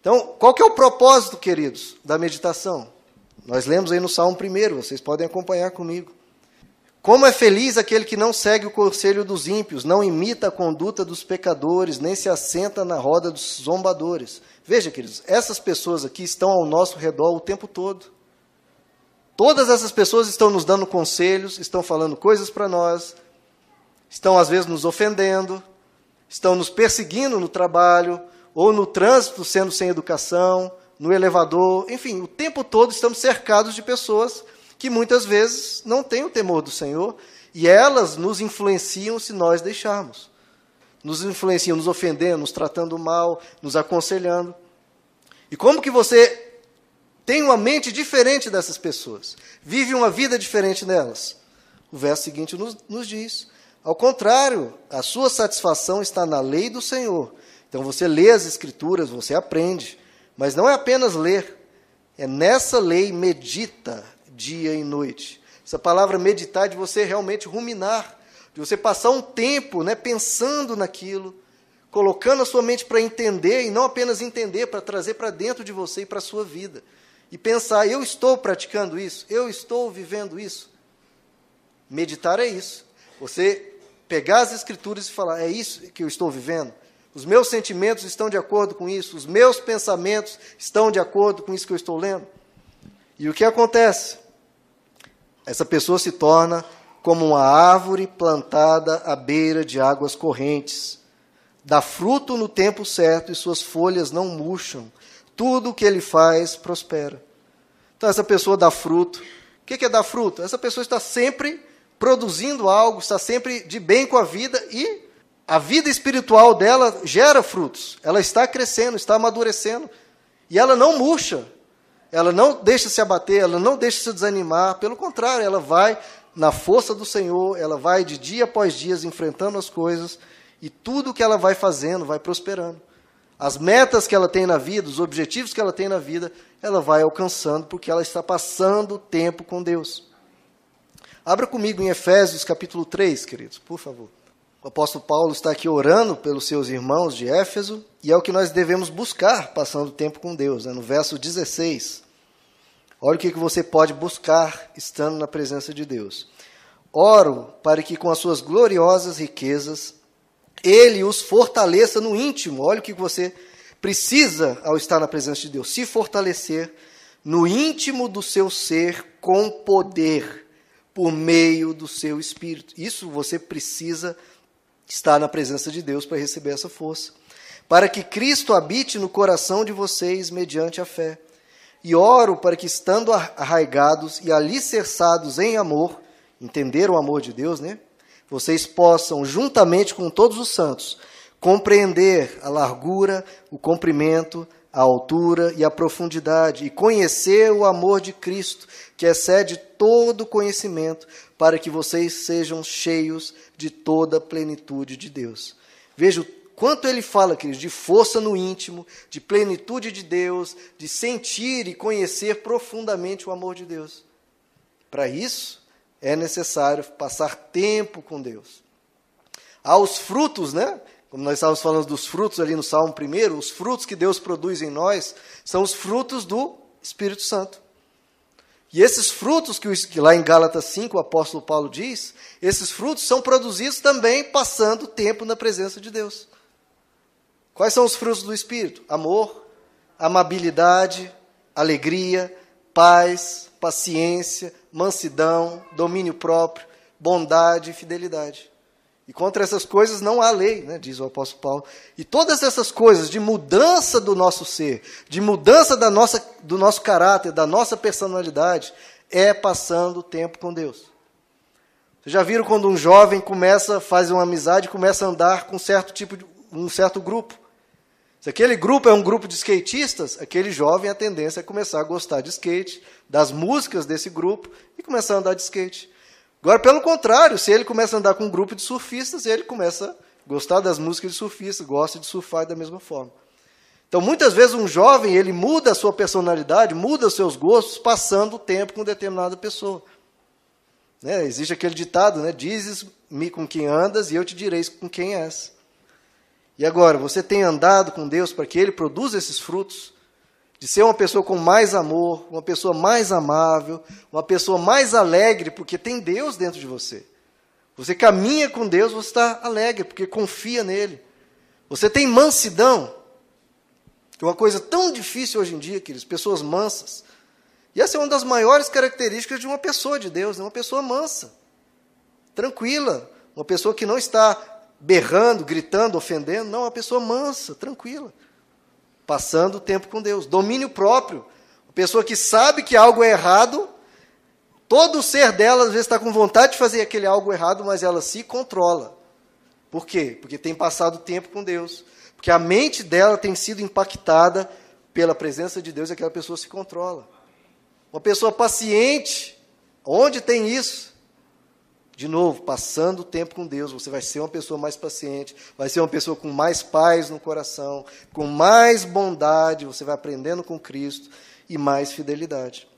Então, qual que é o propósito, queridos, da meditação? Nós lemos aí no Salmo primeiro, vocês podem acompanhar comigo. Como é feliz aquele que não segue o conselho dos ímpios, não imita a conduta dos pecadores, nem se assenta na roda dos zombadores. Veja, queridos, essas pessoas aqui estão ao nosso redor o tempo todo. Todas essas pessoas estão nos dando conselhos, estão falando coisas para nós, estão às vezes nos ofendendo, estão nos perseguindo no trabalho, ou no trânsito sendo sem educação, no elevador, enfim, o tempo todo estamos cercados de pessoas que muitas vezes não têm o temor do Senhor e elas nos influenciam se nós deixarmos. Nos influenciam, nos ofendendo, nos tratando mal, nos aconselhando. E como que você tem uma mente diferente dessas pessoas? Vive uma vida diferente delas? O verso seguinte nos, nos diz: ao contrário, a sua satisfação está na lei do Senhor. Então você lê as Escrituras, você aprende. Mas não é apenas ler, é nessa lei medita dia e noite. Essa palavra meditar é de você realmente ruminar, de você passar um tempo né, pensando naquilo, colocando a sua mente para entender, e não apenas entender, para trazer para dentro de você e para a sua vida. E pensar, eu estou praticando isso, eu estou vivendo isso. Meditar é isso. Você pegar as escrituras e falar, é isso que eu estou vivendo? Os meus sentimentos estão de acordo com isso, os meus pensamentos estão de acordo com isso que eu estou lendo. E o que acontece? Essa pessoa se torna como uma árvore plantada à beira de águas correntes. Dá fruto no tempo certo e suas folhas não murcham. Tudo o que ele faz prospera. Então, essa pessoa dá fruto. O que é dar fruto? Essa pessoa está sempre produzindo algo, está sempre de bem com a vida e a vida espiritual dela gera frutos. Ela está crescendo, está amadurecendo. E ela não murcha, ela não deixa se abater, ela não deixa se desanimar, pelo contrário, ela vai na força do Senhor, ela vai de dia após dia enfrentando as coisas e tudo que ela vai fazendo vai prosperando. As metas que ela tem na vida, os objetivos que ela tem na vida, ela vai alcançando porque ela está passando tempo com Deus. Abra comigo em Efésios capítulo 3, queridos, por favor. O apóstolo Paulo está aqui orando pelos seus irmãos de Éfeso, e é o que nós devemos buscar passando tempo com Deus. Né? No verso 16, olha o que você pode buscar estando na presença de Deus. Oro para que com as suas gloriosas riquezas ele os fortaleça no íntimo. Olha o que você precisa ao estar na presença de Deus: se fortalecer no íntimo do seu ser com poder, por meio do seu espírito. Isso você precisa estar na presença de Deus para receber essa força. Para que Cristo habite no coração de vocês mediante a fé. E oro para que, estando arraigados e alicerçados em amor, entender o amor de Deus, né? Vocês possam, juntamente com todos os santos, compreender a largura, o comprimento, a altura e a profundidade, e conhecer o amor de Cristo, que excede todo conhecimento, para que vocês sejam cheios de toda a plenitude de Deus. Veja o quanto ele fala, queridos, de força no íntimo, de plenitude de Deus, de sentir e conhecer profundamente o amor de Deus. Para isso, é necessário passar tempo com Deus. Há os frutos, né? Como nós estávamos falando dos frutos ali no Salmo primeiro, os frutos que Deus produz em nós são os frutos do Espírito Santo. E esses frutos que, que lá em Gálatas 5 o apóstolo Paulo diz, esses frutos são produzidos também passando tempo na presença de Deus. Quais são os frutos do Espírito? Amor, amabilidade, alegria, paz, paciência, mansidão, domínio próprio, bondade e fidelidade. E contra essas coisas não há lei, né, diz o apóstolo Paulo. E todas essas coisas de mudança do nosso ser, de mudança da nossa, do nosso caráter, da nossa personalidade, é passando tempo com Deus. Vocês já viram quando um jovem começa, faz uma amizade, começa a andar com certo tipo de, um certo grupo? Se aquele grupo é um grupo de skatistas, aquele jovem a tendência é começar a gostar de skate, das músicas desse grupo e começar a andar de skate. Agora, pelo contrário, se ele começa a andar com um grupo de surfistas, ele começa a gostar das músicas de surfistas, gosta de surfar da mesma forma. Então, muitas vezes um jovem, ele muda a sua personalidade, muda os seus gostos, passando o tempo com determinada pessoa. Né? Existe aquele ditado, né? Dizes-me com quem andas e eu te direi com quem és. E agora, você tem andado com Deus para que Ele produza esses frutos? De ser uma pessoa com mais amor, uma pessoa mais amável, uma pessoa mais alegre, porque tem Deus dentro de você. Você caminha com Deus, você está alegre, porque confia nele. Você tem mansidão, que é uma coisa tão difícil hoje em dia, queridos, pessoas mansas. E essa é uma das maiores características de uma pessoa de Deus, né? uma pessoa mansa, tranquila, uma pessoa que não está berrando, gritando, ofendendo, não, uma pessoa mansa, tranquila, passando tempo com Deus. Domínio próprio, uma pessoa que sabe que algo é errado, todo o ser dela às vezes está com vontade de fazer aquele algo errado, mas ela se controla. Por quê? Porque tem passado tempo com Deus, porque a mente dela tem sido impactada pela presença de Deus e aquela pessoa se controla. Uma pessoa paciente, onde tem isso? De novo, passando o tempo com Deus, você vai ser uma pessoa mais paciente, vai ser uma pessoa com mais paz no coração, com mais bondade, você vai aprendendo com Cristo e mais fidelidade.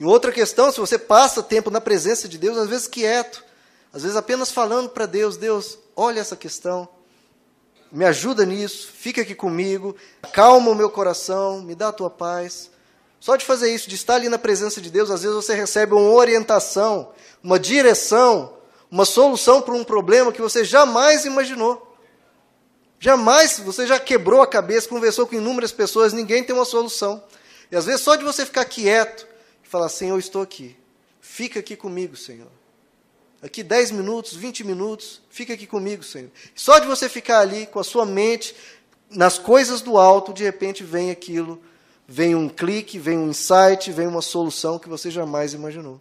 E outra questão, se você passa tempo na presença de Deus, às vezes quieto, às vezes apenas falando para Deus, Deus, olha essa questão, me ajuda nisso, fica aqui comigo, calma o meu coração, me dá a tua paz. Só de fazer isso, de estar ali na presença de Deus, às vezes você recebe uma orientação, uma direção, uma solução para um problema que você jamais imaginou. Jamais, você já quebrou a cabeça, conversou com inúmeras pessoas, ninguém tem uma solução. E às vezes só de você ficar quieto e falar, Senhor, eu estou aqui. Fica aqui comigo, Senhor. Aqui 10 minutos, 20 minutos, fica aqui comigo, Senhor. Só de você ficar ali com a sua mente nas coisas do alto, de repente vem aquilo vem um clique, vem um insight, vem uma solução que você jamais imaginou.